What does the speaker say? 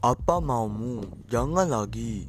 Apa maumu? Jangan lagi.